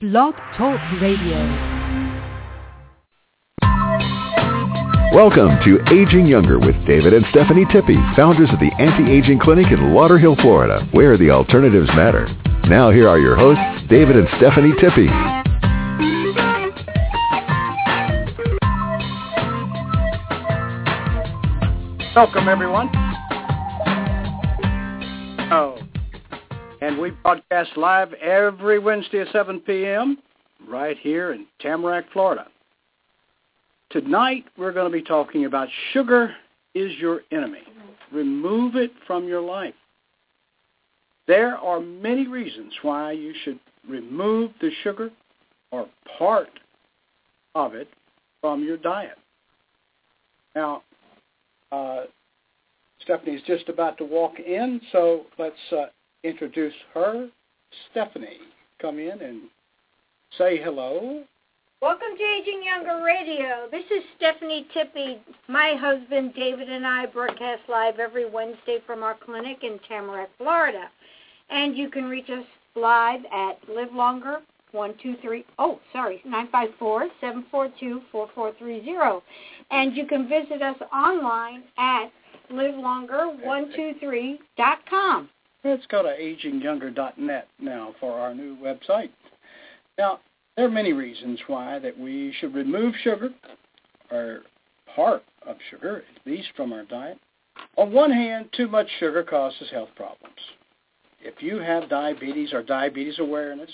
Blog Talk Radio. Welcome to Aging Younger with David and Stephanie Tippy, founders of the Anti-Aging Clinic in Lauderhill, Florida, where the alternatives matter. Now here are your hosts, David and Stephanie Tippy. Welcome, everyone. And we broadcast live every Wednesday at 7 p.m. right here in Tamarac, Florida. Tonight, we're going to be talking about sugar is your enemy. Remove it from your life. There are many reasons why you should remove the sugar or part of it from your diet. Now, uh, Stephanie's just about to walk in, so let's uh, introduce her. Stephanie, come in and say hello. Welcome to Aging Younger Radio. This is Stephanie Tippy. My husband David and I broadcast live every Wednesday from our clinic in Tamarac, Florida. And you can reach us live at Live Longer 123 oh sorry 954-742-4430 and you can visit us online at livelonger123.com Let's go to agingyounger.net now for our new website. Now, there are many reasons why that we should remove sugar or part of sugar, at least from our diet. On one hand, too much sugar causes health problems. If you have diabetes or diabetes awareness,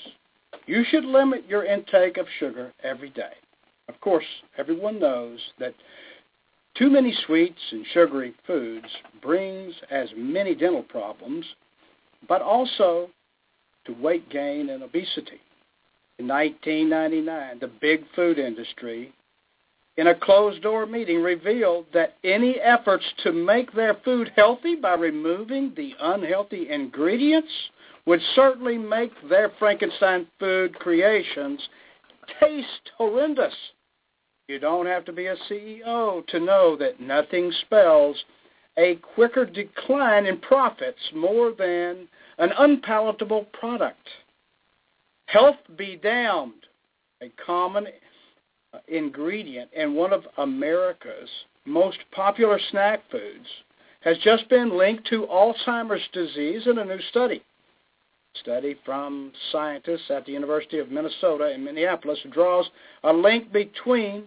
you should limit your intake of sugar every day. Of course, everyone knows that too many sweets and sugary foods brings as many dental problems, but also to weight gain and obesity. In 1999, the big food industry, in a closed-door meeting, revealed that any efforts to make their food healthy by removing the unhealthy ingredients would certainly make their Frankenstein food creations taste horrendous. You don't have to be a CEO to know that nothing spells a quicker decline in profits more than an unpalatable product. Health be damned, a common ingredient in one of America's most popular snack foods, has just been linked to Alzheimer's disease in a new study. Study from scientists at the University of Minnesota in Minneapolis draws a link between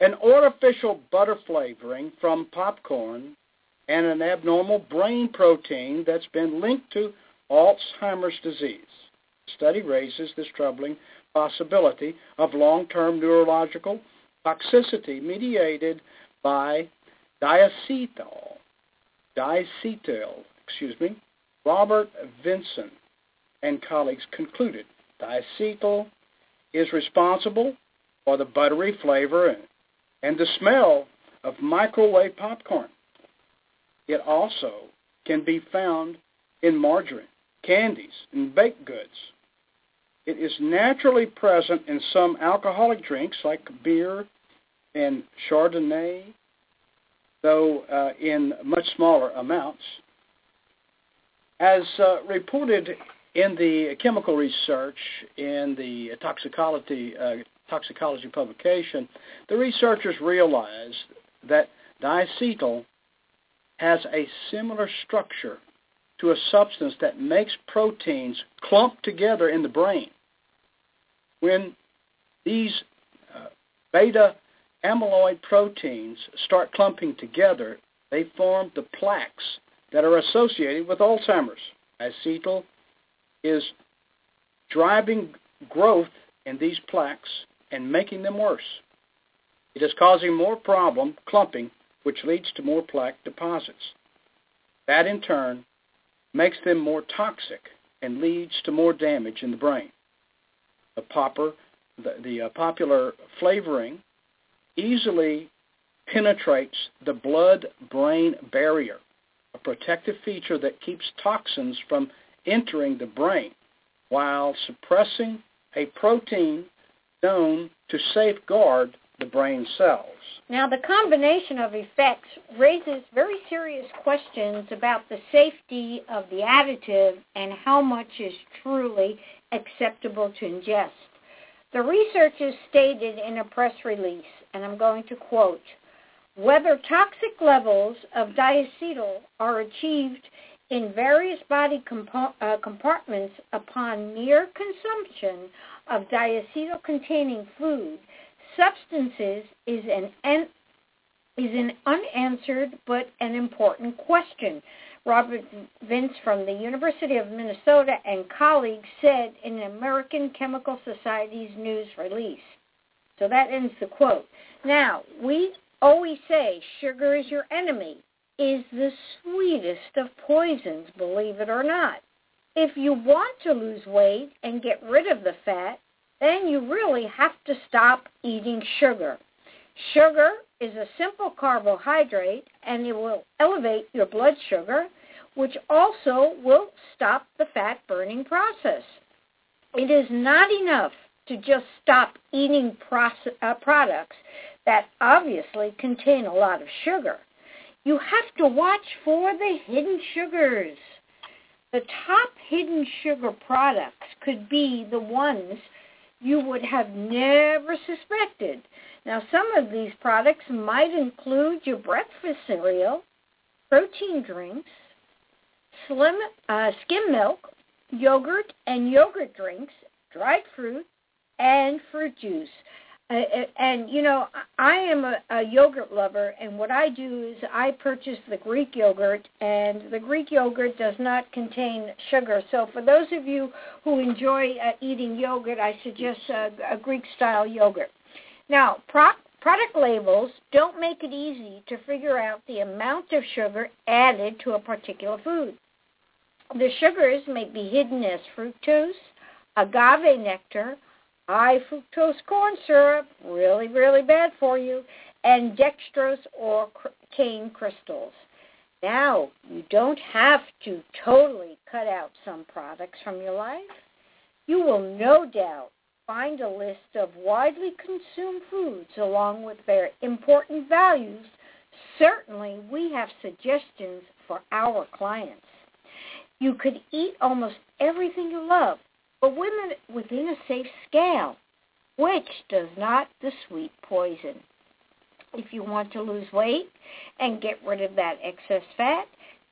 an artificial butter flavoring from popcorn and an abnormal brain protein that's been linked to Alzheimer's disease. The study raises this troubling possibility of long-term neurological toxicity mediated by diacetyl, diacetyl, excuse me, Robert Vince and colleagues concluded diacetyl is responsible for the buttery flavor and the smell of microwave popcorn. It also can be found in margarine, candies, and baked goods. It is naturally present in some alcoholic drinks like beer and Chardonnay, though uh, in much smaller amounts. As uh, reported in the chemical research in the toxicology, uh, toxicology publication, the researchers realized that diacetyl has a similar structure to a substance that makes proteins clump together in the brain. When these uh, beta amyloid proteins start clumping together, they form the plaques that are associated with Alzheimer's. Acetyl is driving growth in these plaques and making them worse. It is causing more problem clumping, which leads to more plaque deposits. That in turn makes them more toxic and leads to more damage in the brain. The popper, the, the uh, popular flavoring easily penetrates the blood-brain barrier, a protective feature that keeps toxins from entering the brain while suppressing a protein known to safeguard the brain cells. Now, the combination of effects raises very serious questions about the safety of the additive and how much is truly acceptable to ingest. The researchers stated in a press release, and I'm going to quote, whether toxic levels of diacetyl are achieved in various body uh, compartments upon mere consumption of diacetyl-containing food substances is an, an is an unanswered but an important question. Robert Vince from the University of Minnesota and colleagues said in the American Chemical Society's news release. So that ends the quote. Now, we always say sugar is your enemy, is the sweetest of poisons, believe it or not. If you want to lose weight and get rid of the fat, then you really have to stop eating sugar. Sugar is a simple carbohydrate and it will elevate your blood sugar, which also will stop the fat burning process. It is not enough to just stop eating process, uh, products that obviously contain a lot of sugar. You have to watch for the hidden sugars. The top hidden sugar products could be the ones you would have never suspected. Now, some of these products might include your breakfast cereal, protein drinks, slim, uh, skim milk, yogurt and yogurt drinks, dried fruit, and fruit juice. And you know, I am a, a yogurt lover, and what I do is I purchase the Greek yogurt, and the Greek yogurt does not contain sugar. So for those of you who enjoy uh, eating yogurt, I suggest uh, a Greek-style yogurt. Now, pro- product labels don't make it easy to figure out the amount of sugar added to a particular food. The sugars may be hidden as fructose, agave nectar, high fructose corn syrup, really, really bad for you, and dextrose or cane crystals. Now, you don't have to totally cut out some products from your life. You will no doubt find a list of widely consumed foods along with their important values. Certainly, we have suggestions for our clients. You could eat almost everything you love, but women within a safe scale, which does not the sweet poison. If you want to lose weight and get rid of that excess fat,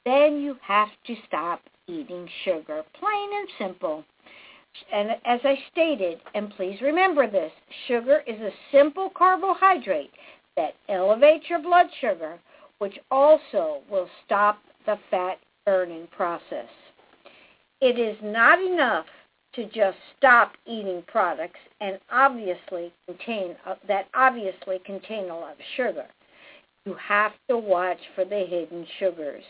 then you have to stop eating sugar, plain and simple. And as I stated, and please remember this, sugar is a simple carbohydrate that elevates your blood sugar, which also will stop the fat burning process. It is not enough to just stop eating products and obviously contain uh, that obviously contain a lot of sugar. You have to watch for the hidden sugars.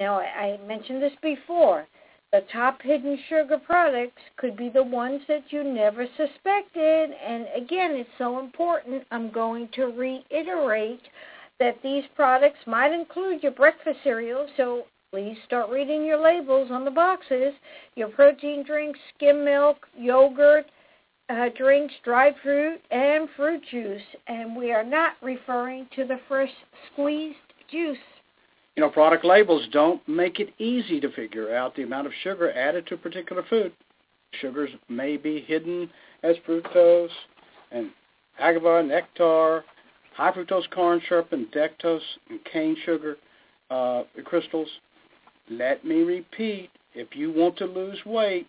Now, I, I mentioned this before. The top hidden sugar products could be the ones that you never suspected. And again, it's so important. I'm going to reiterate that these products might include your breakfast cereal. So Please start reading your labels on the boxes. Your protein drinks, skim milk, yogurt, uh, drinks, dried fruit, and fruit juice. And we are not referring to the fresh squeezed juice. You know, product labels don't make it easy to figure out the amount of sugar added to a particular food. Sugars may be hidden as fructose and agave nectar, high fructose corn syrup, and dextrose and cane sugar uh, crystals. Let me repeat, if you want to lose weight,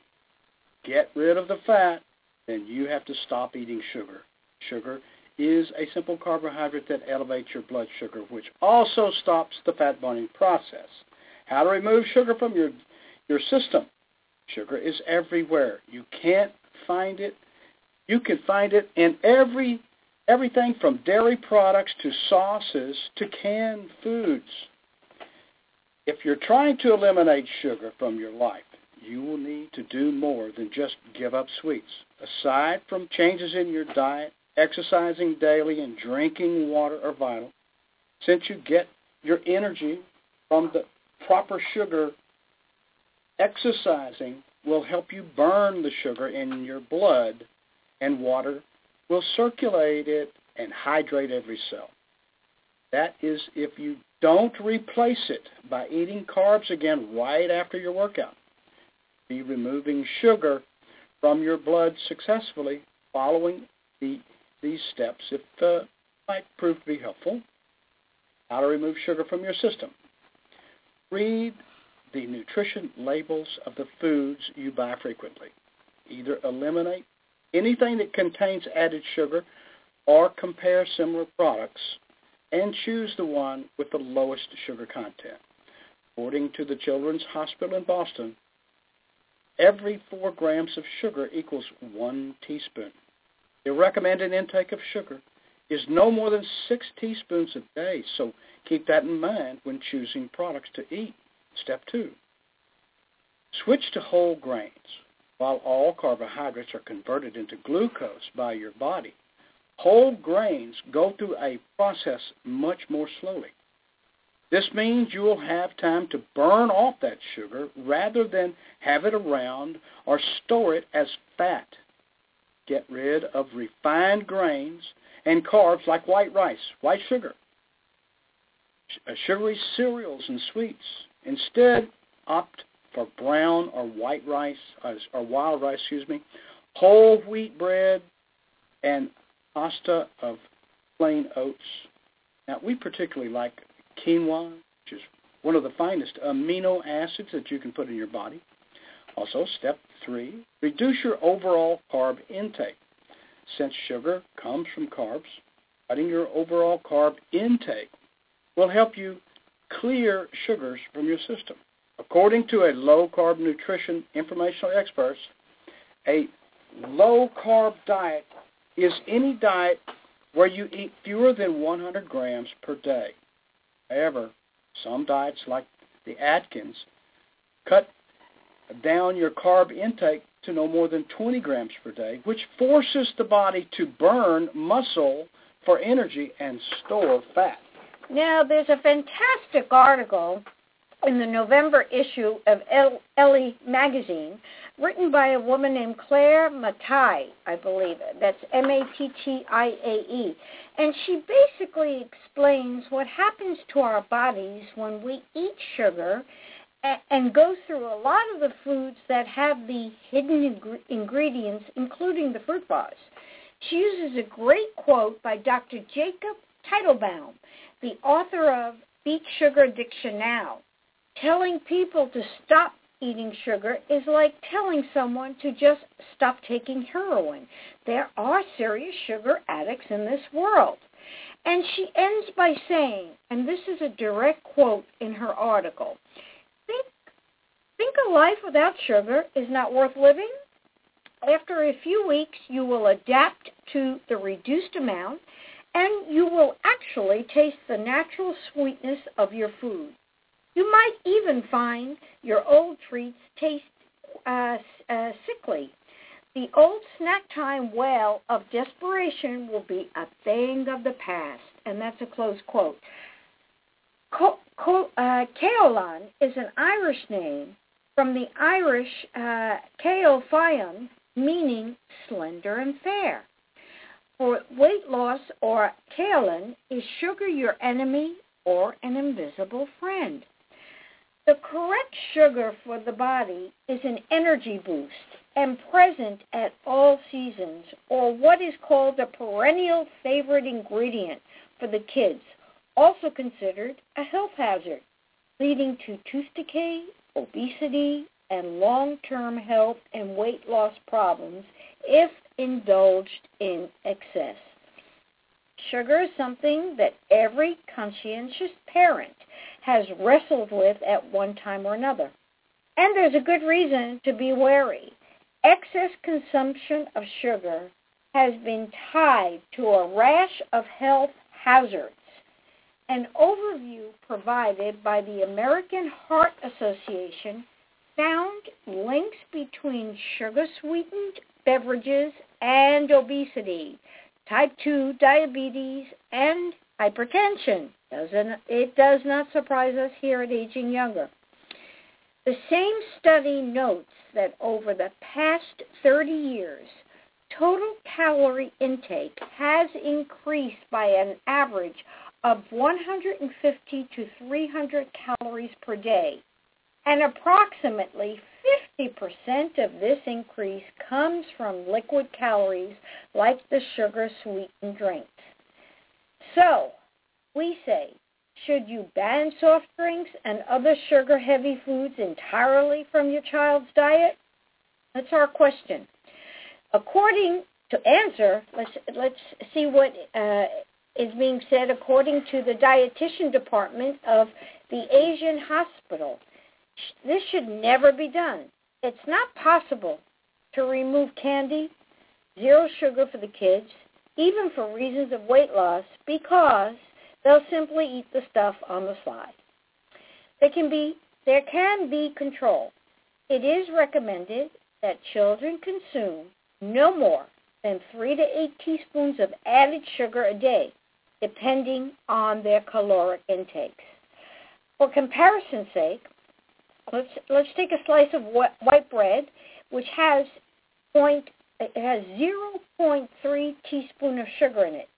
get rid of the fat, then you have to stop eating sugar. Sugar is a simple carbohydrate that elevates your blood sugar, which also stops the fat burning process. How to remove sugar from your your system? Sugar is everywhere. You can't find it. You can find it in every everything from dairy products to sauces to canned foods. If you're trying to eliminate sugar from your life, you will need to do more than just give up sweets. Aside from changes in your diet, exercising daily and drinking water are vital. Since you get your energy from the proper sugar, exercising will help you burn the sugar in your blood and water will circulate it and hydrate every cell. That is if you don't replace it by eating carbs again right after your workout. Be removing sugar from your blood successfully following the, these steps if uh, might prove to be helpful. How to remove sugar from your system. Read the nutrition labels of the foods you buy frequently. Either eliminate anything that contains added sugar or compare similar products and choose the one with the lowest sugar content. According to the Children's Hospital in Boston, every 4 grams of sugar equals 1 teaspoon. The recommended intake of sugar is no more than 6 teaspoons a day, so keep that in mind when choosing products to eat. Step 2. Switch to whole grains. While all carbohydrates are converted into glucose by your body, whole grains go through a process much more slowly. This means you will have time to burn off that sugar rather than have it around or store it as fat. Get rid of refined grains and carbs like white rice, white sugar, uh, sugary cereals and sweets. Instead, opt for brown or white rice, uh, or wild rice, excuse me, whole wheat bread, and pasta of plain oats. Now, we particularly like quinoa, which is one of the finest amino acids that you can put in your body. Also, step three, reduce your overall carb intake. Since sugar comes from carbs, cutting your overall carb intake will help you clear sugars from your system. According to a low-carb nutrition informational expert, a low-carb diet is any diet where you eat fewer than 100 grams per day. However, some diets like the Atkins cut down your carb intake to no more than 20 grams per day, which forces the body to burn muscle for energy and store fat. Now, there's a fantastic article in the November issue of Elle magazine, written by a woman named Claire Matthiae, I believe. That's M-A-T-T-I-A-E. And she basically explains what happens to our bodies when we eat sugar and go through a lot of the foods that have the hidden ingredients, including the fruit bars. She uses a great quote by Dr. Jacob Teitelbaum, the author of Beat Sugar Addiction Now telling people to stop eating sugar is like telling someone to just stop taking heroin. There are serious sugar addicts in this world. And she ends by saying, and this is a direct quote in her article, think, think a life without sugar is not worth living? After a few weeks, you will adapt to the reduced amount and you will actually taste the natural sweetness of your food. You might even find your old treats taste uh, uh, sickly. The old snack time well of desperation will be a thing of the past. And that's a close quote. Co- uh, is an Irish name from the Irish uh, Caofion, meaning slender and fair. For weight loss or Caolan, is sugar your enemy or an invisible friend? The correct sugar for the body is an energy boost and present at all seasons, or what is called a perennial favorite ingredient for the kids, also considered a health hazard, leading to tooth decay, obesity, and long-term health and weight loss problems if indulged in excess. Sugar is something that every conscientious parent has wrestled with at one time or another. And there's a good reason to be wary. Excess consumption of sugar has been tied to a rash of health hazards. An overview provided by the American Heart Association found links between sugar-sweetened beverages and obesity, type 2 diabetes, and hypertension. Doesn't, it does not surprise us here at Aging Younger. The same study notes that over the past 30 years, total calorie intake has increased by an average of 150 to 300 calories per day. And approximately 50% of this increase comes from liquid calories like the sugar-sweetened drinks. So, we say, should you ban soft drinks and other sugar-heavy foods entirely from your child's diet? That's our question. According to answer, let's let's see what uh, is being said according to the dietitian department of the Asian Hospital. This should never be done. It's not possible to remove candy, zero sugar for the kids, even for reasons of weight loss, because they'll simply eat the stuff on the. There can be there can be control. It is recommended that children consume no more than 3 to 8 teaspoons of added sugar a day, depending on their caloric intakes. For comparison's sake, let's, let's take a slice of white bread, which has point, it has 0.3 teaspoon of sugar in it.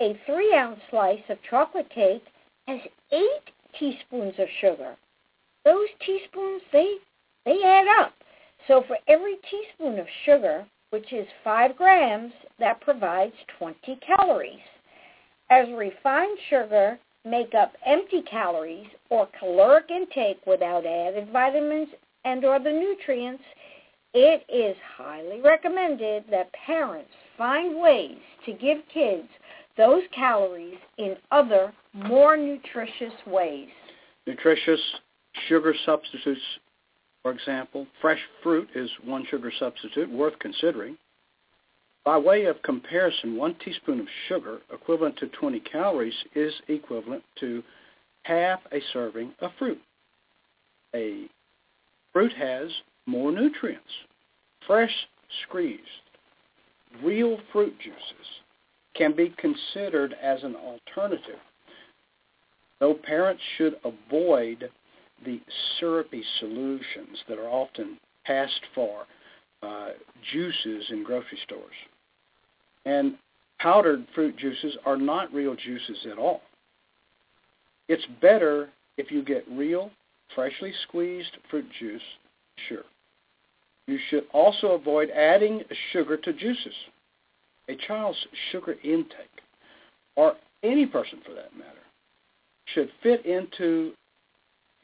A 3-ounce slice of chocolate cake has 8 teaspoons of sugar. Those teaspoons, they, they add up. So for every teaspoon of sugar, which is 5 grams, that provides 20 calories. As refined sugar make up empty calories or caloric intake without added vitamins and or the nutrients, it is highly recommended that parents find ways to give kids those calories in other, more nutritious ways. Nutritious sugar substitutes for example, fresh fruit is one sugar substitute worth considering. By way of comparison, one teaspoon of sugar equivalent to 20 calories is equivalent to half a serving of fruit. A fruit has more nutrients. Fresh squeezed, real fruit juices can be considered as an alternative, though parents should avoid the syrupy solutions that are often passed for uh, juices in grocery stores. And powdered fruit juices are not real juices at all. It's better if you get real, freshly squeezed fruit juice, sure. You should also avoid adding sugar to juices. A child's sugar intake, or any person for that matter, should fit into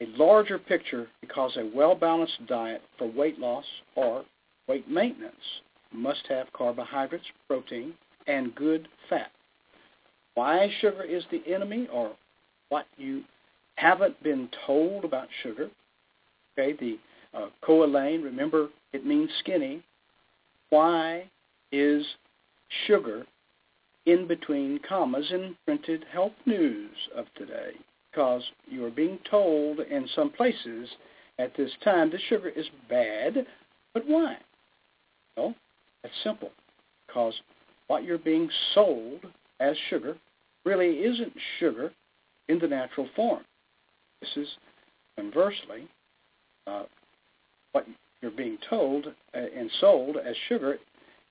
a larger picture because a well-balanced diet for weight loss or weight maintenance must have carbohydrates, protein, and good fat. Why sugar is the enemy or what you haven't been told about sugar. Okay, the uh, choline, remember it means skinny. Why is sugar in between commas in printed health news of today? because you are being told in some places at this time that sugar is bad. But why? Well, it's simple. Because what you're being sold as sugar really isn't sugar in the natural form. This is conversely uh, what you're being told uh, and sold as sugar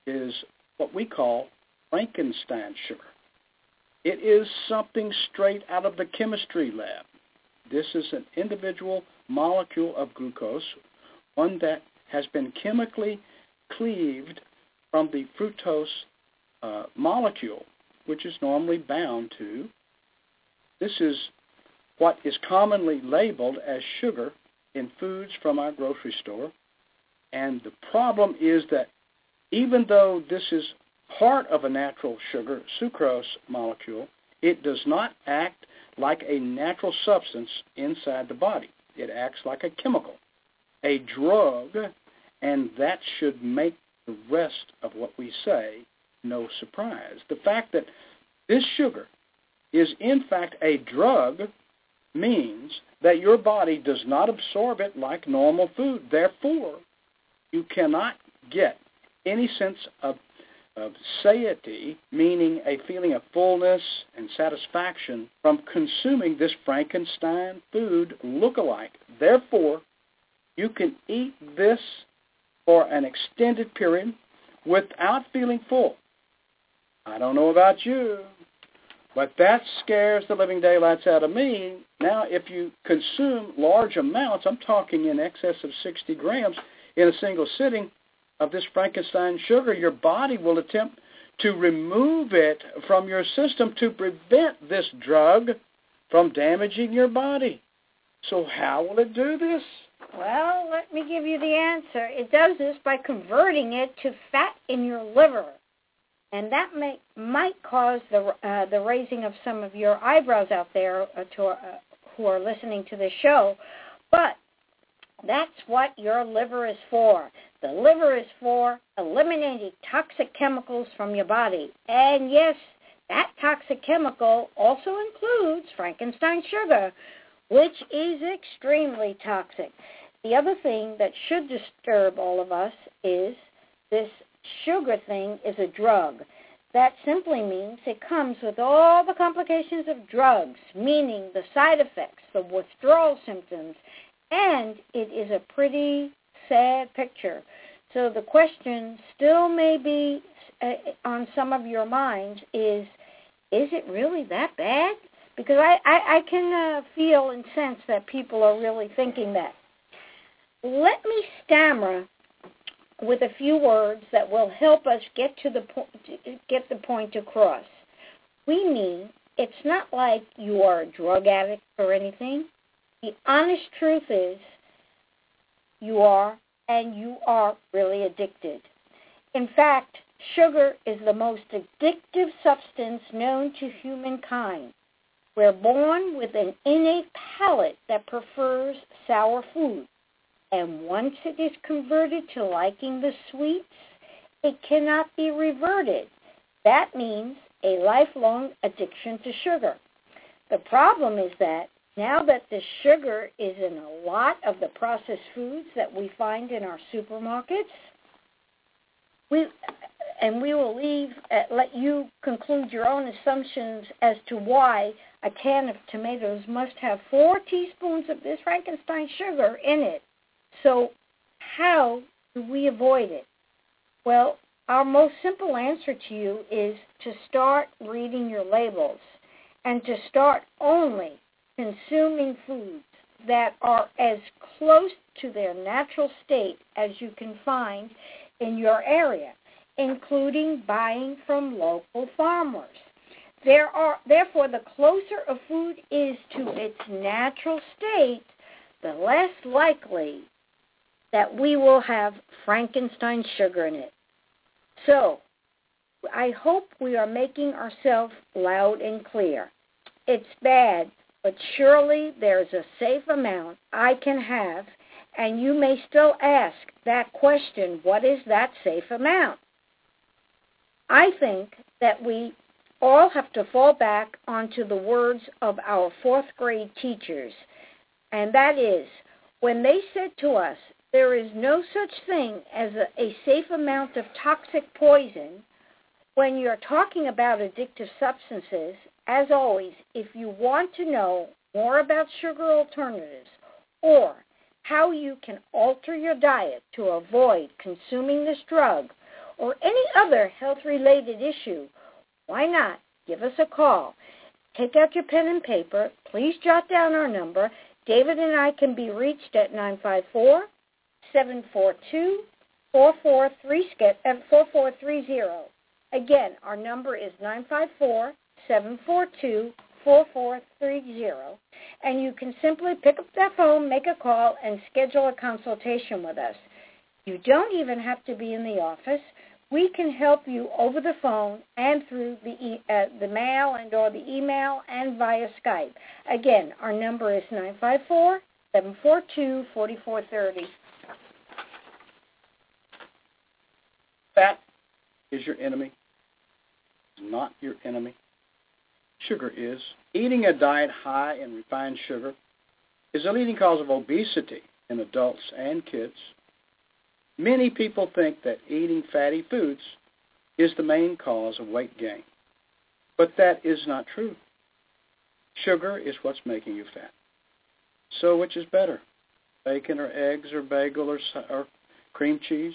is what we call Frankenstein sugar. It is something straight out of the chemistry lab. This is an individual molecule of glucose, one that has been chemically cleaved from the fructose uh, molecule, which is normally bound to. This is what is commonly labeled as sugar in foods from our grocery store. And the problem is that even though this is part of a natural sugar, sucrose molecule, it does not act like a natural substance inside the body. It acts like a chemical, a drug, and that should make the rest of what we say no surprise. The fact that this sugar is in fact a drug means that your body does not absorb it like normal food. Therefore, you cannot get any sense of of satiety, meaning a feeling of fullness and satisfaction from consuming this Frankenstein food look-alike. Therefore, you can eat this for an extended period without feeling full. I don't know about you, But that scares the living daylights out of me. Now, if you consume large amounts, I'm talking in excess of 60 grams in a single sitting of this Frankenstein sugar, your body will attempt to remove it from your system to prevent this drug from damaging your body. So how will it do this? Well, let me give you the answer. It does this by converting it to fat in your liver. And that may, might cause the uh, the raising of some of your eyebrows out there uh, to, uh, who are listening to this show. But that's what your liver is for. The liver is for eliminating toxic chemicals from your body. And yes, that toxic chemical also includes Frankenstein sugar, which is extremely toxic. The other thing that should disturb all of us is this sugar thing is a drug. That simply means it comes with all the complications of drugs, meaning the side effects, the withdrawal symptoms, and it is a pretty sad picture. So the question still may be uh, on some of your minds is, is it really that bad? Because I, I, I can uh, feel and sense that people are really thinking that. Let me stammer with a few words that will help us get to the po- get the point across. We mean it's not like you are a drug addict or anything. The honest truth is you are and you are really addicted. In fact, sugar is the most addictive substance known to humankind. We're born with an innate palate that prefers sour food. And once it is converted to liking the sweets, it cannot be reverted. That means a lifelong addiction to sugar. The problem is that now that the sugar is in a lot of the processed foods that we find in our supermarkets, we and we will leave uh, let you conclude your own assumptions as to why a can of tomatoes must have four teaspoons of this Frankenstein sugar in it. So how do we avoid it? Well, our most simple answer to you is to start reading your labels and to start only consuming foods that are as close to their natural state as you can find in your area, including buying from local farmers. There are, therefore, the closer a food is to its natural state, the less likely that we will have Frankenstein sugar in it. So, I hope we are making ourselves loud and clear. It's bad, but surely there's a safe amount I can have, and you may still ask that question, what is that safe amount? I think that we all have to fall back onto the words of our fourth grade teachers, and that is, when they said to us, there is no such thing as a, a safe amount of toxic poison, when you're talking about addictive substances, as always, if you want to know more about sugar alternatives or how you can alter your diet to avoid consuming this drug or any other health-related issue, why not give us a call? Take out your pen and paper. Please jot down our number. David and I can be reached at 954 742 4430. Uh, Again, our number is 954 742 4430. And you can simply pick up that phone, make a call, and schedule a consultation with us. You don't even have to be in the office. We can help you over the phone and through the e- uh, the mail and or the email and via Skype. Again, our number is 954 742 4430. Fat is your enemy, not your enemy. Sugar is. Eating a diet high in refined sugar is a leading cause of obesity in adults and kids. Many people think that eating fatty foods is the main cause of weight gain, but that is not true. Sugar is what's making you fat. So which is better, bacon or eggs or bagel or, or cream cheese?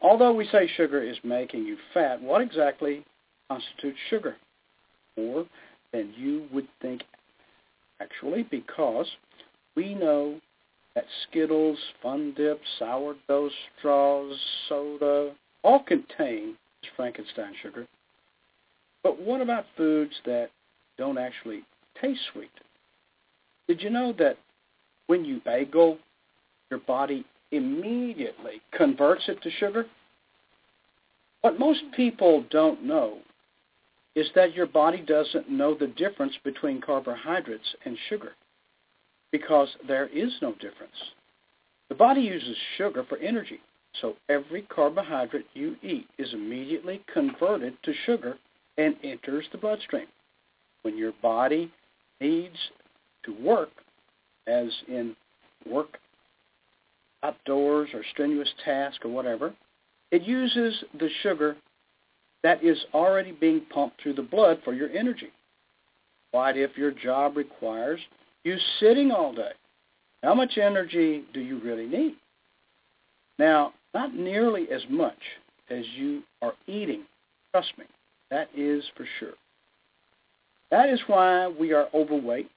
Although we say sugar is making you fat, what exactly constitutes sugar? more than you would think actually because we know that Skittles, Fun Dip, sourdough straws, soda, all contain Frankenstein sugar. But what about foods that don't actually taste sweet? Did you know that when you bagel, your body immediately converts it to sugar? What most people don't know is that your body doesn't know the difference between carbohydrates and sugar because there is no difference. The body uses sugar for energy, so every carbohydrate you eat is immediately converted to sugar and enters the bloodstream. When your body needs to work, as in work outdoors or strenuous task or whatever, it uses the sugar that is already being pumped through the blood for your energy. What if your job requires you sitting all day? How much energy do you really need? Now, not nearly as much as you are eating. Trust me, that is for sure. That is why we are overweight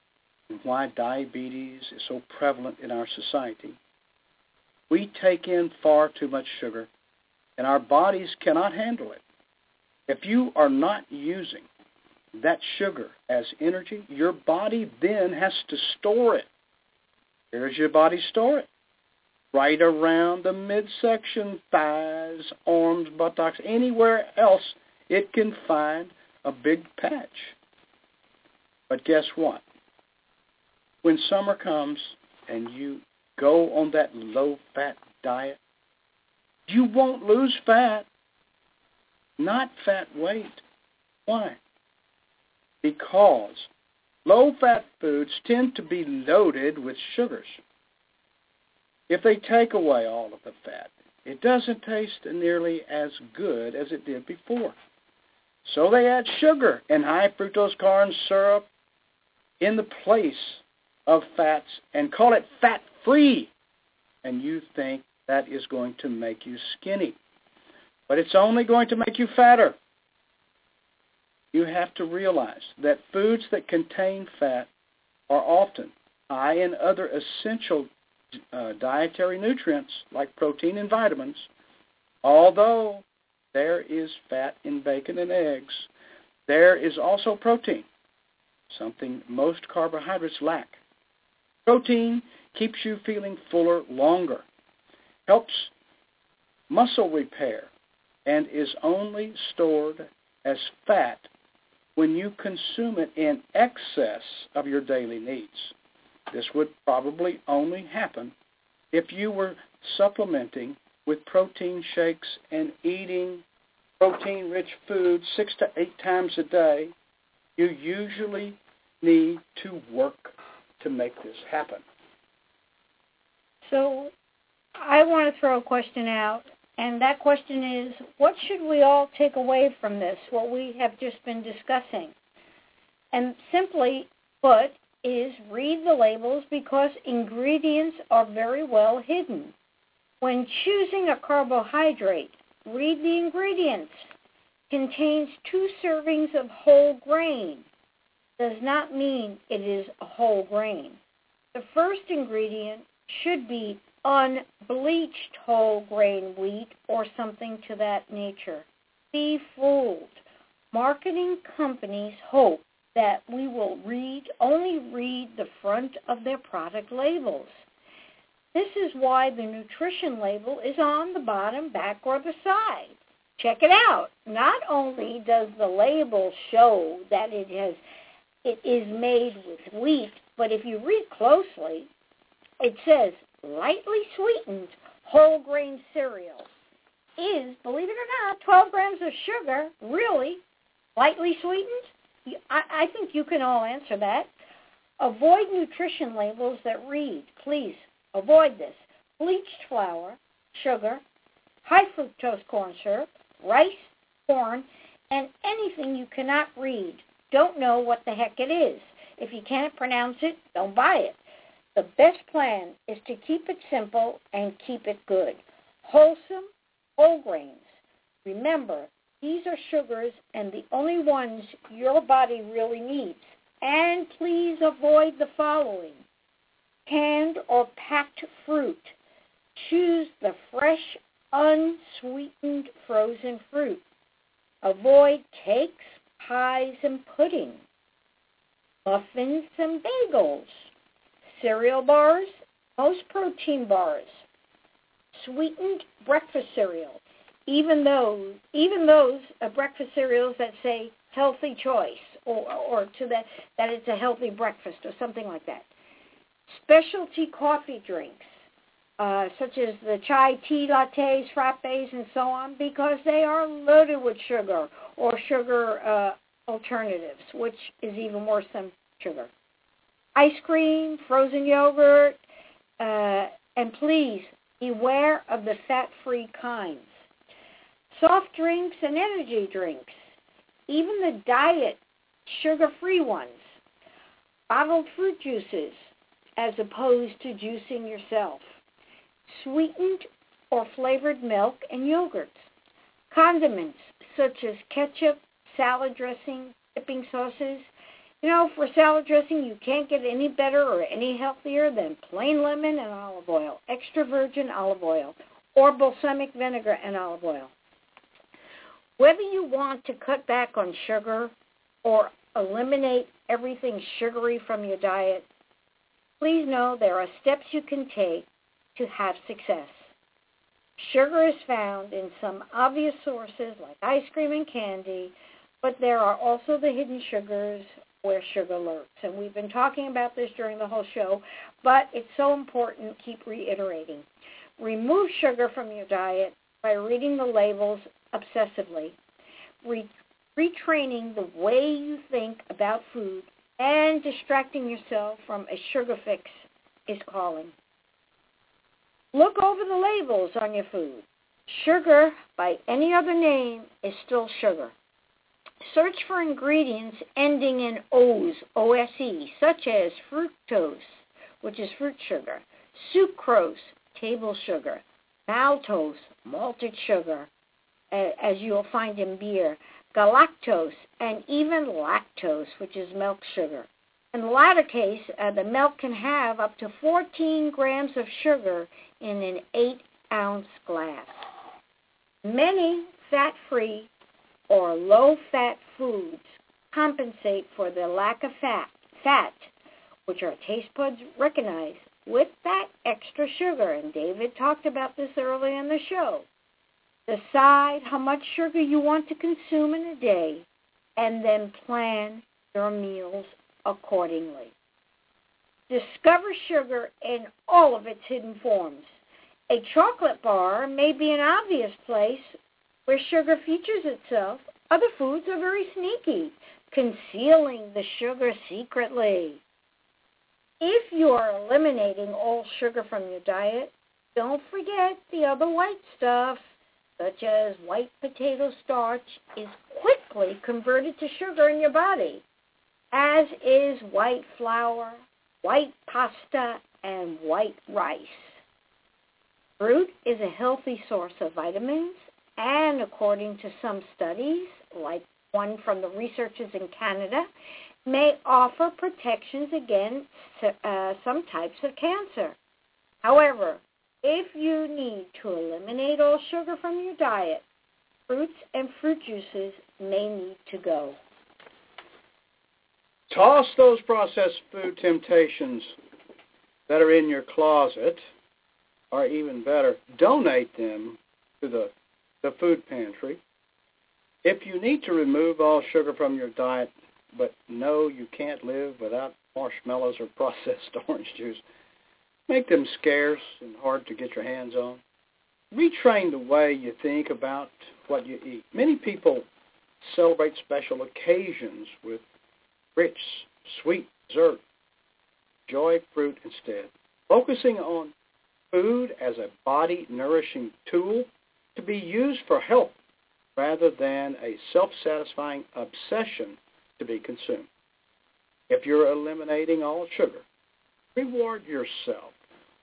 and why diabetes is so prevalent in our society. We take in far too much sugar, and our bodies cannot handle it. If you are not using that sugar as energy, your body then has to store it. Where does your body store it? Right around the midsection, thighs, arms, buttocks, anywhere else it can find a big patch. But guess what? When summer comes and you go on that low-fat diet, you won't lose fat not fat weight. Why? Because low-fat foods tend to be loaded with sugars. If they take away all of the fat, it doesn't taste nearly as good as it did before. So they add sugar and high fructose corn syrup in the place of fats and call it fat-free. And you think that is going to make you skinny but it's only going to make you fatter. You have to realize that foods that contain fat are often high in other essential uh, dietary nutrients like protein and vitamins, although there is fat in bacon and eggs, there is also protein, something most carbohydrates lack. Protein keeps you feeling fuller longer, helps muscle repair, and is only stored as fat when you consume it in excess of your daily needs. This would probably only happen if you were supplementing with protein shakes and eating protein-rich foods six to eight times a day. You usually need to work to make this happen. So I want to throw a question out. And that question is, what should we all take away from this, what we have just been discussing? And simply put, is read the labels because ingredients are very well hidden. When choosing a carbohydrate, read the ingredients. Contains two servings of whole grain. Does not mean it is a whole grain. The first ingredient should be unbleached whole grain wheat or something to that nature. Be fooled. Marketing companies hope that we will read only read the front of their product labels. This is why the nutrition label is on the bottom, back, or the side. Check it out. Not only does the label show that it has it is made with wheat, but if you read closely, it says lightly sweetened whole grain cereal is, believe it or not, 12 grams of sugar, really lightly sweetened? I, think you can all answer that. Avoid nutrition labels that read, please, avoid this. Bleached flour, sugar, high fructose corn syrup, rice, corn, and anything you cannot read. Don't know what the heck it is. If you can't pronounce it, don't buy it. The best plan is to keep it simple and keep it good. Wholesome, whole grains. Remember, These are sugars and the only ones your body really needs. And please avoid the following. Canned or packed fruit. Choose the fresh, unsweetened frozen fruit. Avoid cakes, pies, and pudding. Muffins and bagels. Cereal bars, most protein bars. Sweetened breakfast cereal even those even those uh, breakfast cereals that say healthy choice or or to that that it's a healthy breakfast or something like that. Specialty coffee drinks, uh, such as the chai tea lattes, frappes, and so on, because they are loaded with sugar or sugar uh, alternatives, which is even worse than sugar. Ice cream, frozen yogurt, uh, and please beware of the fat-free kinds soft drinks and energy drinks, even the diet sugar-free ones, bottled fruit juices as opposed to juicing yourself, sweetened or flavored milk and yogurts, condiments such as ketchup, salad dressing, dipping sauces. You know, for salad dressing, you can't get any better or any healthier than plain lemon and olive oil, extra virgin olive oil, or balsamic vinegar and olive oil. Whether you want to cut back on sugar or eliminate everything sugary from your diet, please know there are steps you can take to have success. Sugar is found in some obvious sources like ice cream and candy, but there are also the hidden sugars where sugar lurks. And we've been talking about this during the whole show, but it's so important, keep reiterating. Remove sugar from your diet by reading the labels obsessively, re- retraining the way you think about food, and distracting yourself from a sugar fix is calling. Look over the labels on your food. Sugar, by any other name, is still sugar. Search for ingredients ending in O's, O-S-E, such as fructose, which is fruit sugar, sucrose, table sugar, maltose, malted sugar, as you'll find in beer, galactose, and even lactose, which is milk sugar. In the latter case, uh, the milk can have up to 14 grams of sugar in an 8-ounce glass. Many fat-free or low-fat foods compensate for the lack of fat, fat, which our taste buds recognize with that extra sugar. And David talked about this earlier in the show. Decide how much sugar you want to consume in a day and then plan your meals accordingly. Discover sugar in all of its hidden forms. A chocolate bar may be an obvious place where sugar features itself. Other foods are very sneaky, concealing the sugar secretly. If you are eliminating all sugar from your diet, don't forget the other white stuff such as white potato starch, is quickly converted to sugar in your body, as is white flour, white pasta, and white rice. Fruit is a healthy source of vitamins, and according to some studies, like one from the researchers in Canada, may offer protections against uh, some types of cancer. However, if you need to eliminate all sugar from your diet, fruits and fruit juices may need to go. Toss those processed food temptations that are in your closet, or even better, donate them to the, the food pantry. If you need to remove all sugar from your diet, but know you can't live without marshmallows or processed orange juice, Make them scarce and hard to get your hands on. Retrain the way you think about what you eat. Many people celebrate special occasions with rich, sweet dessert. joy fruit instead. Focusing on food as a body-nourishing tool to be used for health rather than a self-satisfying obsession to be consumed. If you're eliminating all sugar, reward yourself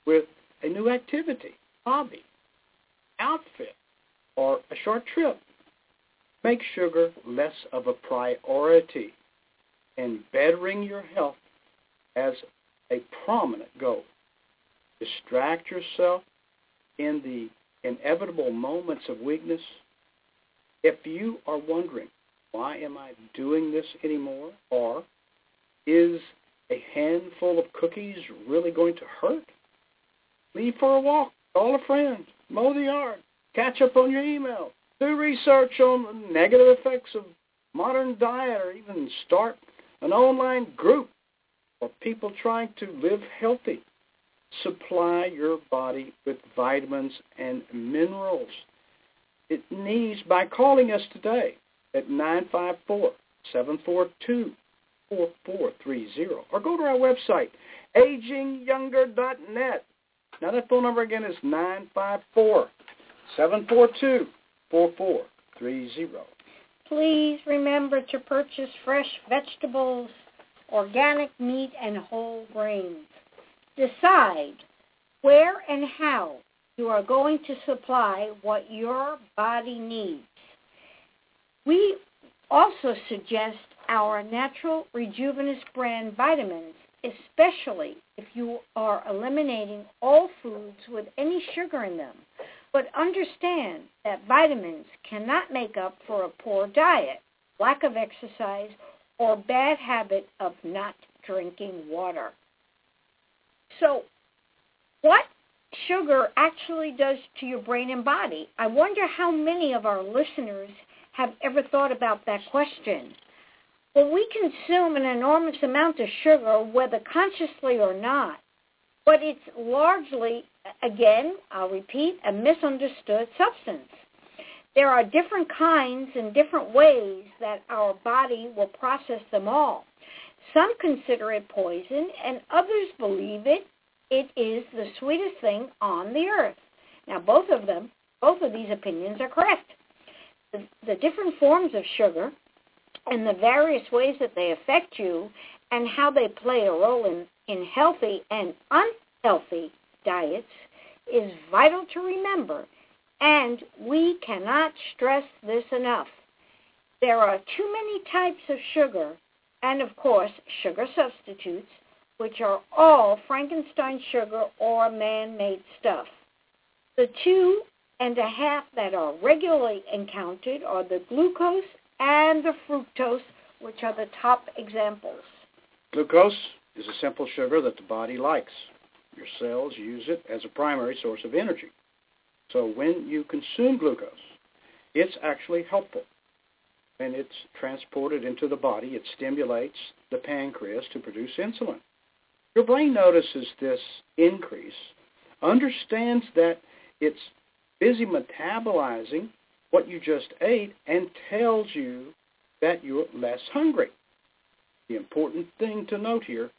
with a new activity, hobby, outfit, or a short trip. Make sugar less of a priority and bettering your health as a prominent goal. Distract yourself in the inevitable moments of weakness. If you are wondering, why am I doing this anymore? Or is a handful of cookies really going to hurt? Leave for a walk, call a friend, mow the yard, catch up on your email, do research on the negative effects of modern diet, or even start an online group for people trying to live healthy. Supply your body vitamins and minerals it needs by calling us today at 954-742-4430 or go to our website, agingyounger.net. Now that phone number again is 954-742-4430. Please remember to purchase fresh vegetables, organic meat, and whole grains. Decide where and how you are going to supply what your body needs. We also suggest our natural Rejuvenous brand vitamins, especially if you are eliminating all foods with any sugar in them. But understand that vitamins cannot make up for a poor diet, lack of exercise, or bad habit of not drinking water. So what sugar actually does to your brain and body? I wonder how many of our listeners have ever thought about that question. Well, we consume an enormous amount of sugar, whether consciously or not, but it's largely, again, I'll repeat, a misunderstood substance. There are different kinds and different ways that our body will process them all. Some consider it poison, and others believe it it is the sweetest thing on the earth. Now, both of them, both of these opinions are correct. The, the different forms of sugar and the various ways that they affect you and how they play a role in, in healthy and unhealthy diets is vital to remember, and we cannot stress this enough. There are too many types of sugar and, of course, sugar substitutes which are all Frankenstein sugar or man-made stuff. The two and a half that are regularly encountered are the glucose and the fructose, which are the top examples. Glucose is a simple sugar that the body likes. Your cells use it as a primary source of energy. So when you consume glucose, it's actually helpful. When it's transported into the body, it stimulates the pancreas to produce insulin. Your brain notices this increase, understands that it's busy metabolizing what you just ate, and tells you that you're less hungry. The important thing to note here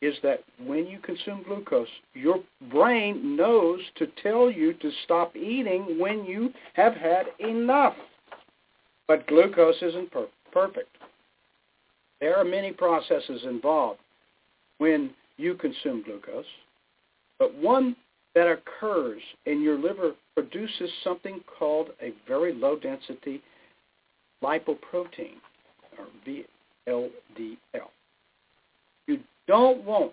is that when you consume glucose, your brain knows to tell you to stop eating when you have had enough. But glucose isn't per- perfect. There are many processes involved when you consume glucose, but one that occurs in your liver produces something called a very low density lipoprotein, or VLDL. You don't want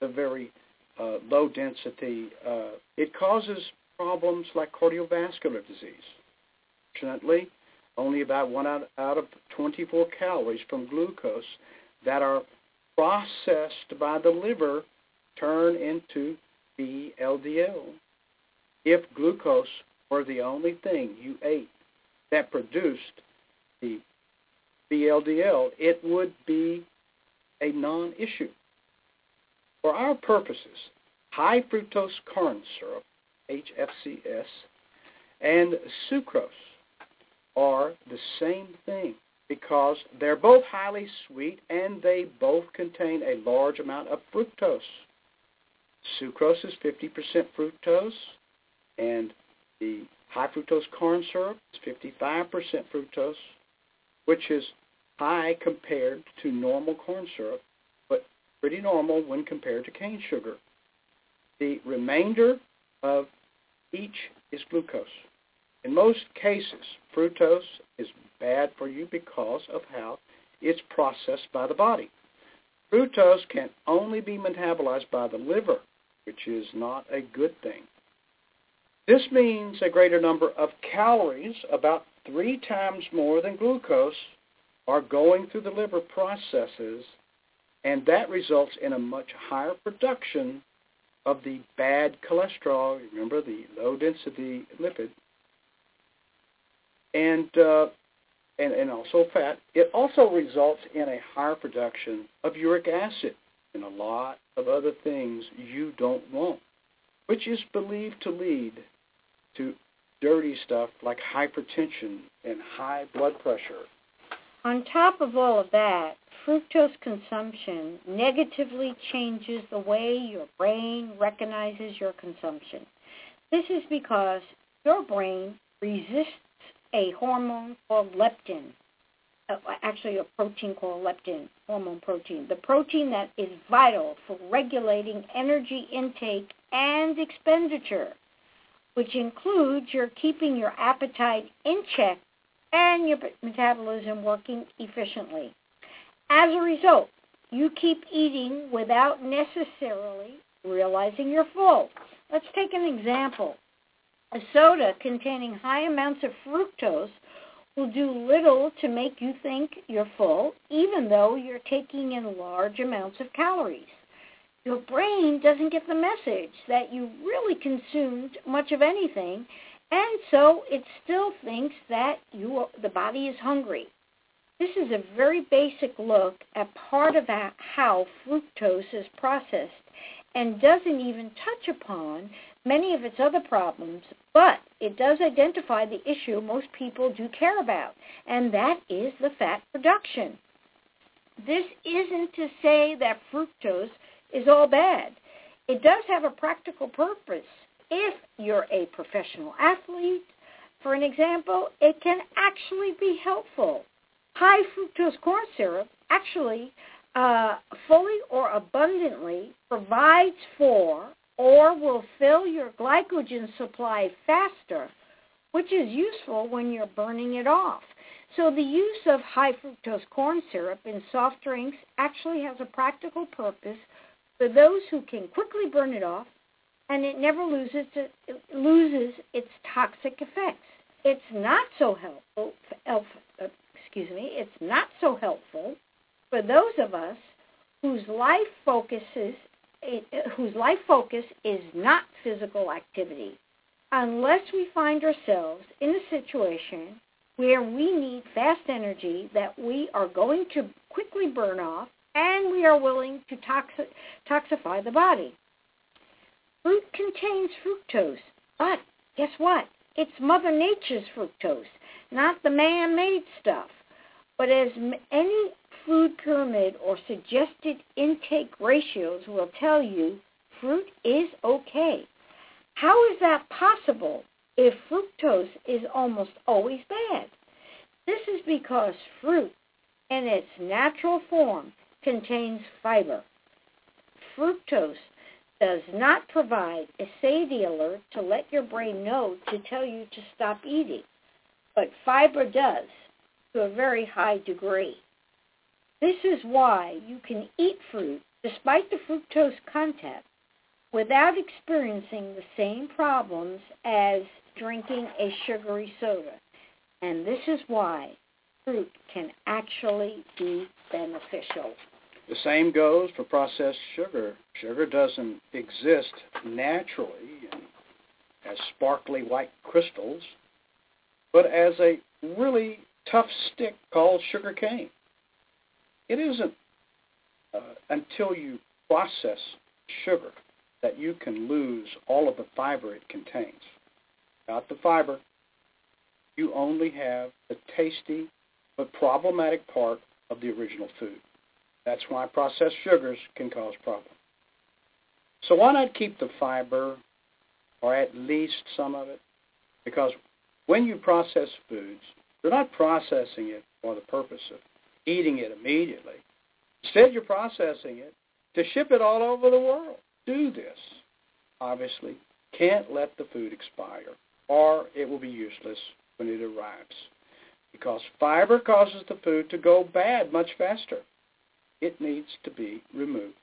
the very uh, low density. Uh, it causes problems like cardiovascular disease. Fortunately, only about one out, out of 24 calories from glucose that are processed by the liver turn into VLDL. If glucose were the only thing you ate that produced the VLDL, it would be a non-issue. For our purposes, high fructose corn syrup, HFCS, and sucrose are the same thing because they're both highly sweet and they both contain a large amount of fructose. Sucrose is 50% fructose and the high fructose corn syrup is 55% fructose, which is high compared to normal corn syrup, but pretty normal when compared to cane sugar. The remainder of each is glucose. In most cases, fructose is bad for you because of how it's processed by the body. Fructose can only be metabolized by the liver, which is not a good thing. This means a greater number of calories, about three times more than glucose, are going through the liver processes, and that results in a much higher production of the bad cholesterol, remember the low-density lipid, and, uh, and, and also fat. It also results in a higher production of uric acid and a lot of other things you don't want, which is believed to lead to dirty stuff like hypertension and high blood pressure. On top of all of that, fructose consumption negatively changes the way your brain recognizes your consumption. This is because your brain resists a hormone called leptin, uh, actually a protein called leptin, hormone protein, the protein that is vital for regulating energy intake and expenditure which includes your keeping your appetite in check and your metabolism working efficiently. As a result, you keep eating without necessarily realizing you're full. Let's take an example. A soda containing high amounts of fructose will do little to make you think you're full, even though you're taking in large amounts of calories your brain doesn't get the message that you really consumed much of anything, and so it still thinks that you the body is hungry. This is a very basic look at part of how fructose is processed and doesn't even touch upon many of its other problems, but it does identify the issue most people do care about, and that is the fat production. This isn't to say that fructose is all bad. It does have a practical purpose. If you're a professional athlete, for an example, it can actually be helpful. High fructose corn syrup actually uh, fully or abundantly provides for or will fill your glycogen supply faster, which is useful when you're burning it off. So the use of high fructose corn syrup in soft drinks actually has a practical purpose for those who can quickly burn it off, and it never loses it loses its toxic effects. It's not so helpful. Excuse me. It's not so helpful for those of us whose life focuses whose life focus is not physical activity, unless we find ourselves in a situation where we need fast energy that we are going to quickly burn off and we are willing to toxi- toxify the body. Fruit contains fructose, but guess what? It's Mother Nature's fructose, not the man-made stuff. But as any food pyramid or suggested intake ratios will tell you, fruit is okay. How is that possible if fructose is almost always bad? This is because fruit, in its natural form, contains fiber. Fructose does not provide a satiety alert to let your brain know to tell you to stop eating, but fiber does to a very high degree. This is why you can eat fruit despite the fructose content without experiencing the same problems as drinking a sugary soda. And this is why fruit can actually be beneficial. The same goes for processed sugar. Sugar doesn't exist naturally as sparkly white crystals, but as a really tough stick called sugar cane. It isn't uh, until you process sugar that you can lose all of the fiber it contains. Without the fiber, you only have the tasty but problematic part of the original food. That's why processed sugars can cause problems. So why not keep the fiber or at least some of it? Because when you process foods, you're not processing it for the purpose of eating it immediately. Instead, you're processing it to ship it all over the world. Do this. Obviously, can't let the food expire. or it will be useless when it arrives because fiber causes the food to go bad much faster. It needs to be removed.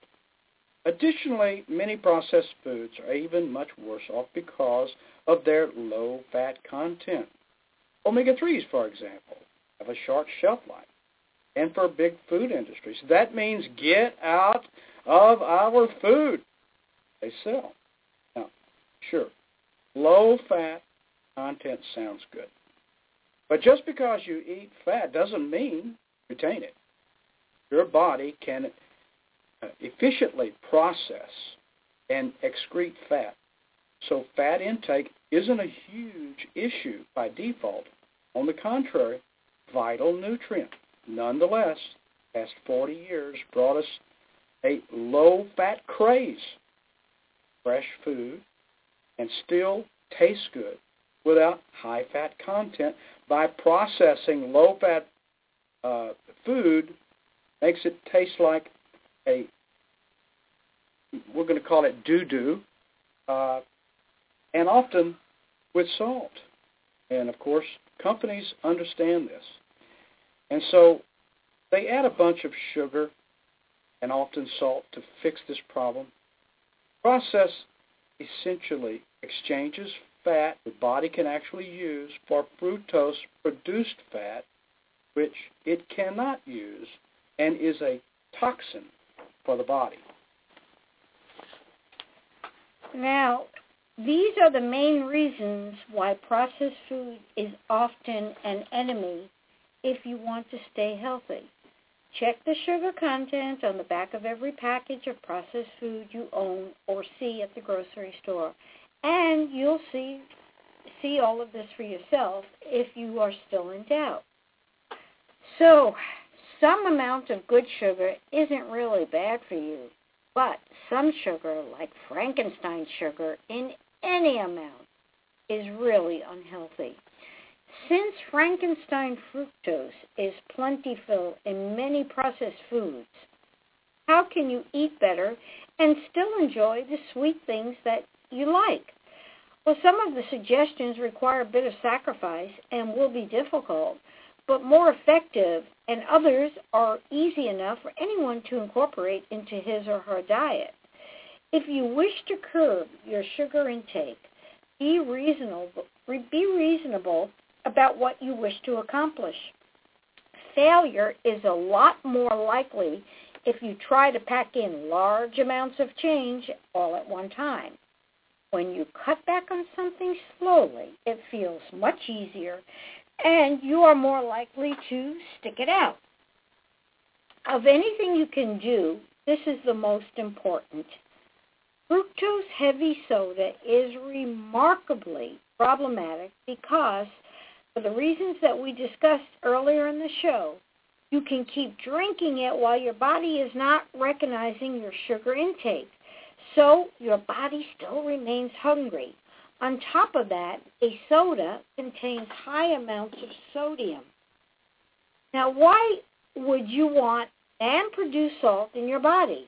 Additionally, many processed foods are even much worse off because of their low fat content. Omega-3s, for example, have a short shelf life. And for big food industries, that means get out of our food they sell. Now, sure, low fat content sounds good. But just because you eat fat doesn't mean retain it. Your body can uh, efficiently process and excrete fat. So fat intake isn't a huge issue by default. On the contrary, vital nutrient. Nonetheless, past 40 years brought us a low-fat craze. Fresh food and still tastes good without high-fat content by processing low-fat uh, food makes it taste like a, we're going to call it doo-doo, uh, and often with salt. And of course, companies understand this. And so they add a bunch of sugar and often salt to fix this problem. Process essentially exchanges fat the body can actually use for fructose-produced fat, which it cannot use and is a toxin for the body. Now, these are the main reasons why processed food is often an enemy if you want to stay healthy. Check the sugar content on the back of every package of processed food you own or see at the grocery store. And you'll see see all of this for yourself if you are still in doubt. So, some amount of good sugar isn't really bad for you, but some sugar, like Frankenstein sugar, in any amount is really unhealthy. Since Frankenstein fructose is plentiful in many processed foods, how can you eat better and still enjoy the sweet things that you like? Well, some of the suggestions require a bit of sacrifice and will be difficult, but more effective, and others are easy enough for anyone to incorporate into his or her diet. If you wish to curb your sugar intake, be reasonable, be reasonable about what you wish to accomplish. Failure is a lot more likely if you try to pack in large amounts of change all at one time. When you cut back on something slowly, it feels much easier and you are more likely to stick it out. Of anything you can do, this is the most important. Fructose heavy soda is remarkably problematic because, for the reasons that we discussed earlier in the show, you can keep drinking it while your body is not recognizing your sugar intake. So your body still remains hungry. On top of that, a soda contains high amounts of sodium. Now, why would you want and produce salt in your body?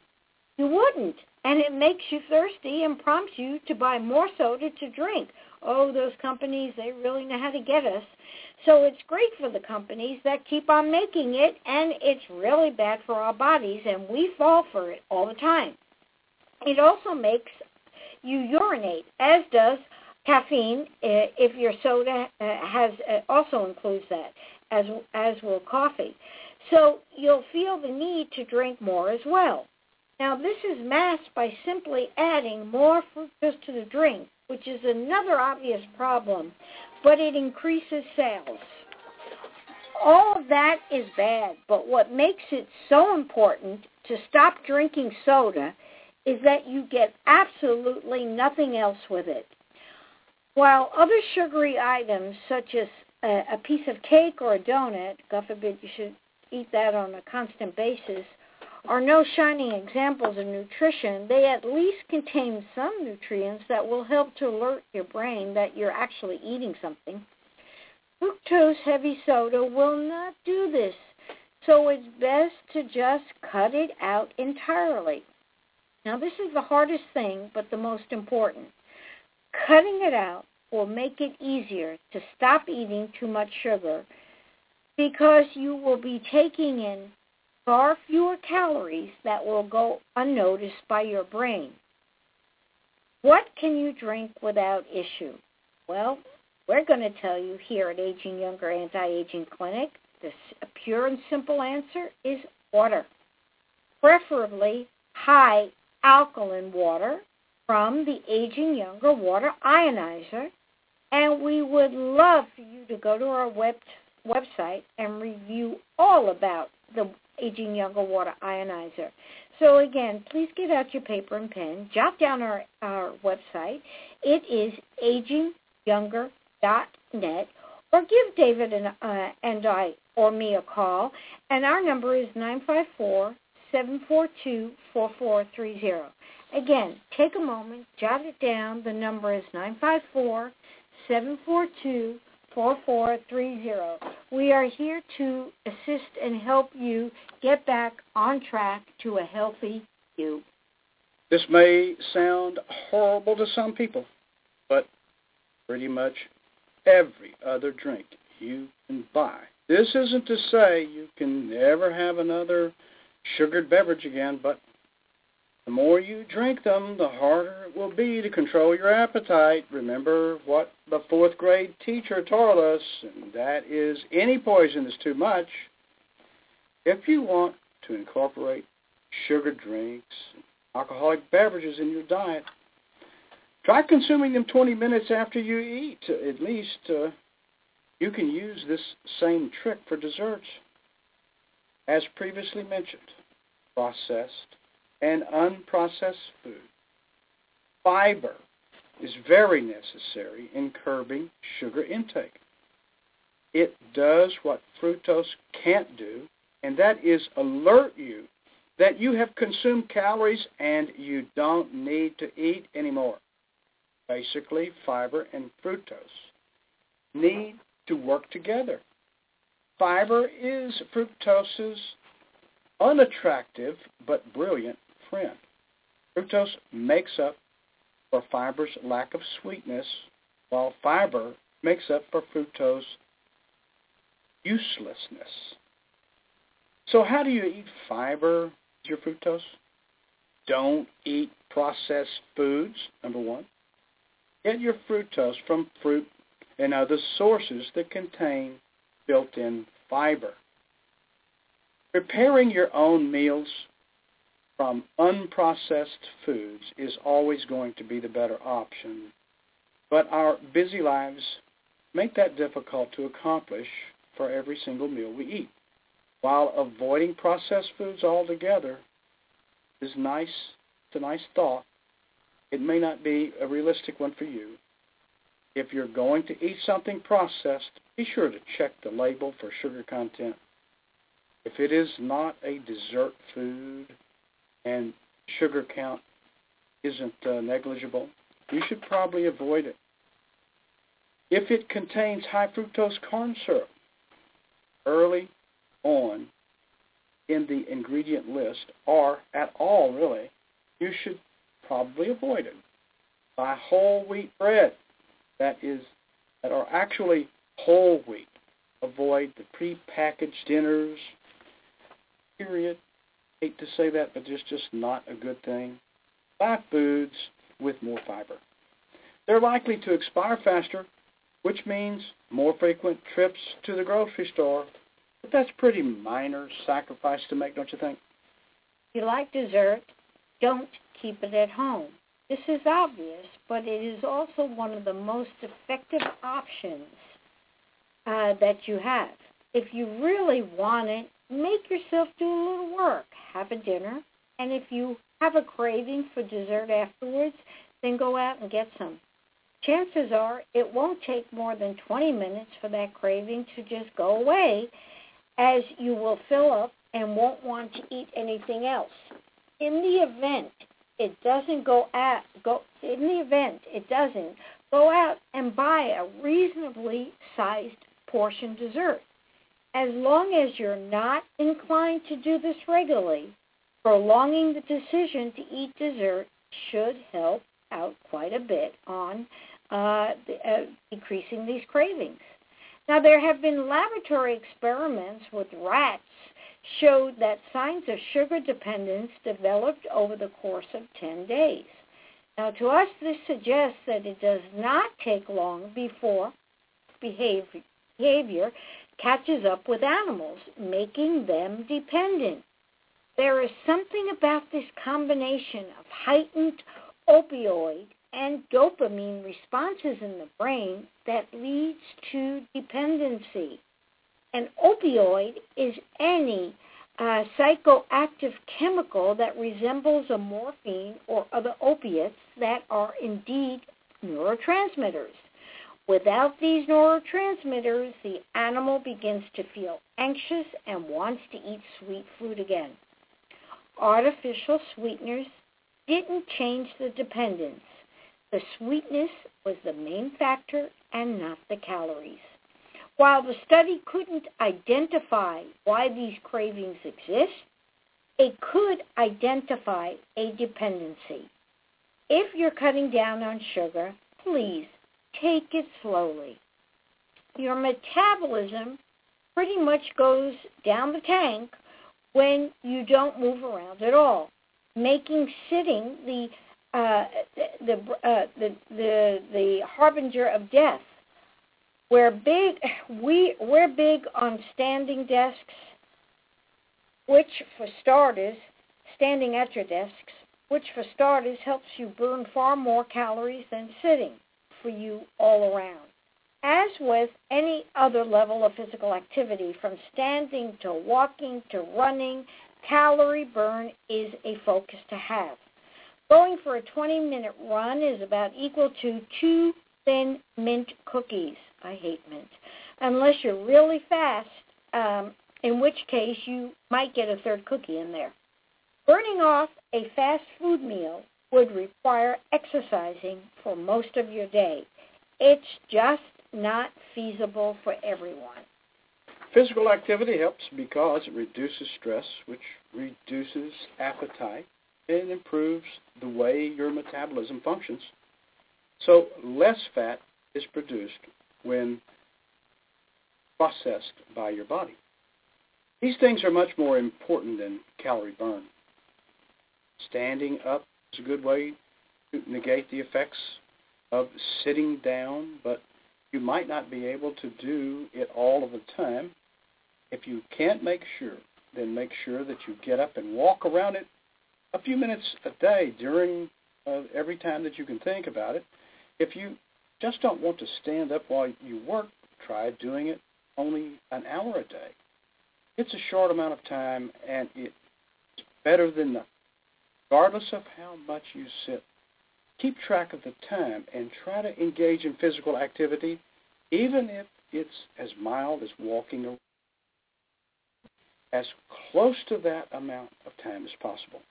You wouldn't. And it makes you thirsty and prompts you to buy more soda to drink. Oh, those companies, they really know how to get us. So it's great for the companies that keep on making it, and it's really bad for our bodies, and we fall for it all the time. It also makes you urinate, as does caffeine if your soda uh, has uh, also includes that, as as will coffee. So you'll feel the need to drink more as well. Now this is masked by simply adding more fructose to the drink, which is another obvious problem, but it increases sales. All of that is bad, but what makes it so important to stop drinking soda is that you get absolutely nothing else with it. While other sugary items such as a, a piece of cake or a donut, God forbid you should eat that on a constant basis, are no shining examples of nutrition, they at least contain some nutrients that will help to alert your brain that you're actually eating something. Fructose heavy soda will not do this, so it's best to just cut it out entirely. Now, this is the hardest thing, but the most important. Cutting it out will make it easier to stop eating too much sugar because you will be taking in far fewer calories that will go unnoticed by your brain. What can you drink without issue? Well, we're going to tell you here at Aging Younger Anti-Aging Clinic. The pure and simple answer is water, preferably high alkaline water from the Aging Younger Water Ionizer. And we would love for you to go to our web, website and review all about the Aging Younger Water Ionizer. So again, please get out your paper and pen. Jot down our, our website. It is agingyounger.net. Or give David and, uh, and I or me a call. And our number is 954 742 4430. Again, take a moment, jot it down. The number is 954 742 4430. We are here to assist and help you get back on track to a healthy you. This may sound horrible to some people, but pretty much every other drink you can buy. This isn't to say you can never have another sugared beverage again, but the more you drink them, the harder it will be to control your appetite. Remember what the fourth grade teacher taught us, and that is any poison is too much. If you want to incorporate sugar drinks, alcoholic beverages in your diet, try consuming them 20 minutes after you eat. At least uh, you can use this same trick for desserts. As previously mentioned, processed and unprocessed food. Fiber is very necessary in curbing sugar intake. It does what fructose can't do, and that is alert you that you have consumed calories and you don't need to eat anymore. Basically, fiber and fructose need to work together. Fiber is fructose's unattractive but brilliant Fructose makes up for fiber's lack of sweetness, while fiber makes up for fructose uselessness. So how do you eat fiber, your fructose? Don't eat processed foods, number one. Get your fructose from fruit and other sources that contain built-in fiber. Preparing your own meals from unprocessed foods is always going to be the better option, but our busy lives make that difficult to accomplish for every single meal we eat. While avoiding processed foods altogether is nice, it's a nice thought, it may not be a realistic one for you. If you're going to eat something processed, be sure to check the label for sugar content. If it is not a dessert food, and sugar count isn't uh, negligible, you should probably avoid it. If it contains high fructose corn syrup early on in the ingredient list, or at all really, you should probably avoid it. Buy whole wheat bread that is that are actually whole wheat. Avoid the pre-packaged dinners. Period hate to say that, but it's just not a good thing. Buy foods with more fiber. They're likely to expire faster, which means more frequent trips to the grocery store. But that's pretty minor sacrifice to make, don't you think? If you like dessert, don't keep it at home. This is obvious, but it is also one of the most effective options uh, that you have. If you really want it, make yourself do a little Have a dinner, and if you have a craving for dessert afterwards, then go out and get some. Chances are it won't take more than 20 minutes for that craving to just go away as you will fill up and won't want to eat anything else. In the event it doesn't go out go in the event it doesn't go out and buy a reasonably sized portion dessert as long as you're not inclined to do this regularly, prolonging the decision to eat dessert should help out quite a bit on uh, uh, decreasing these cravings. Now, there have been laboratory experiments with rats showed that signs of sugar dependence developed over the course of 10 days. Now, to us, this suggests that it does not take long before behavior catches up with animals, making them dependent. There is something about this combination of heightened opioid and dopamine responses in the brain that leads to dependency. An opioid is any uh, psychoactive chemical that resembles a morphine or other opiates that are indeed neurotransmitters. Without these neurotransmitters, the animal begins to feel anxious and wants to eat sweet food again. Artificial sweeteners didn't change the dependence. The sweetness was the main factor and not the calories. While the study couldn't identify why these cravings exist, it could identify a dependency. If you're cutting down on sugar, please take it slowly. Your metabolism pretty much goes down the tank when you don't move around at all, making sitting the uh, the, uh, the the the harbinger of death. We're big we we're big on standing desks, which for starters, standing at your desks, which for starters helps you burn far more calories than sitting for you all around. As with any other level of physical activity, from standing to walking to running, calorie burn is a focus to have. Going for a 20-minute run is about equal to two thin mint cookies. I hate mint. Unless you're really fast, um, in which case you might get a third cookie in there. Burning off a fast food meal would require exercising for most of your day. It's just not feasible for everyone. Physical activity helps because it reduces stress, which reduces appetite and improves the way your metabolism functions. So less fat is produced when processed by your body. These things are much more important than calorie burn. Standing up is a good way to negate the effects of sitting down, but you might not be able to do it all of the time. If you can't make sure, then make sure that you get up and walk around it a few minutes a day during uh, every time that you can think about it. If you just don't want to stand up while you work, try doing it only an hour a day. It's a short amount of time, and it's better than nothing. Regardless of how much you sit, keep track of the time and try to engage in physical activity, even if it's as mild as walking around, as close to that amount of time as possible.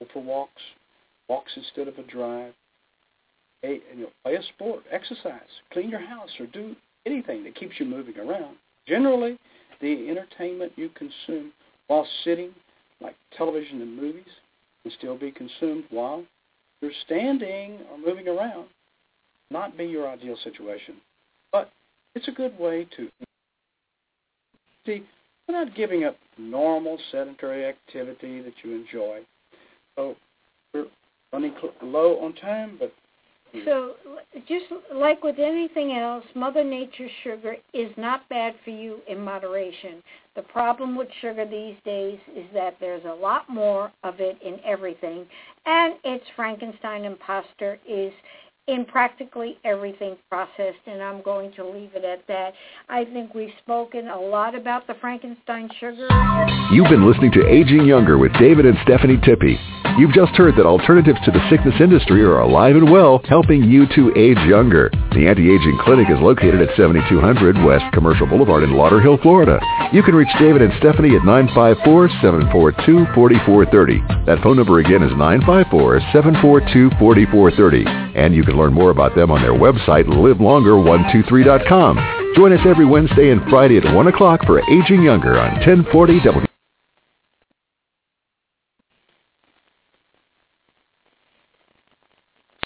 Go for walks, walks instead of a drive. Hey, and, you know, play a sport, exercise, clean your house, or do anything that keeps you moving around. Generally, the entertainment you consume while sitting, like television and movies, can still be consumed while you're standing or moving around. Not be your ideal situation, but it's a good way to see. We're not giving up normal sedentary activity that you enjoy. So we're running low on time, but Hmm. so, just like with anything else, Mother Nature's sugar is not bad for you in moderation. The problem with sugar these days is that there's a lot more of it in everything, and its Frankenstein imposter is in practically everything processed, and I'm going to leave it at that. I think we've spoken a lot about the Frankenstein sugar. You've been listening to Aging Younger with David and Stephanie Tippy. You've just heard that alternatives to the sickness industry are alive and well, helping you to age younger. The Anti-Aging Clinic is located at 7200 West Commercial Boulevard in Lauderhill, Florida. You can reach David and Stephanie at 954-742-4430. That phone number again is 954-742-4430. And you can learn more about them on their website, livelonger123.com. Join us every Wednesday and Friday at 1 o'clock for Aging Younger on 1040 W.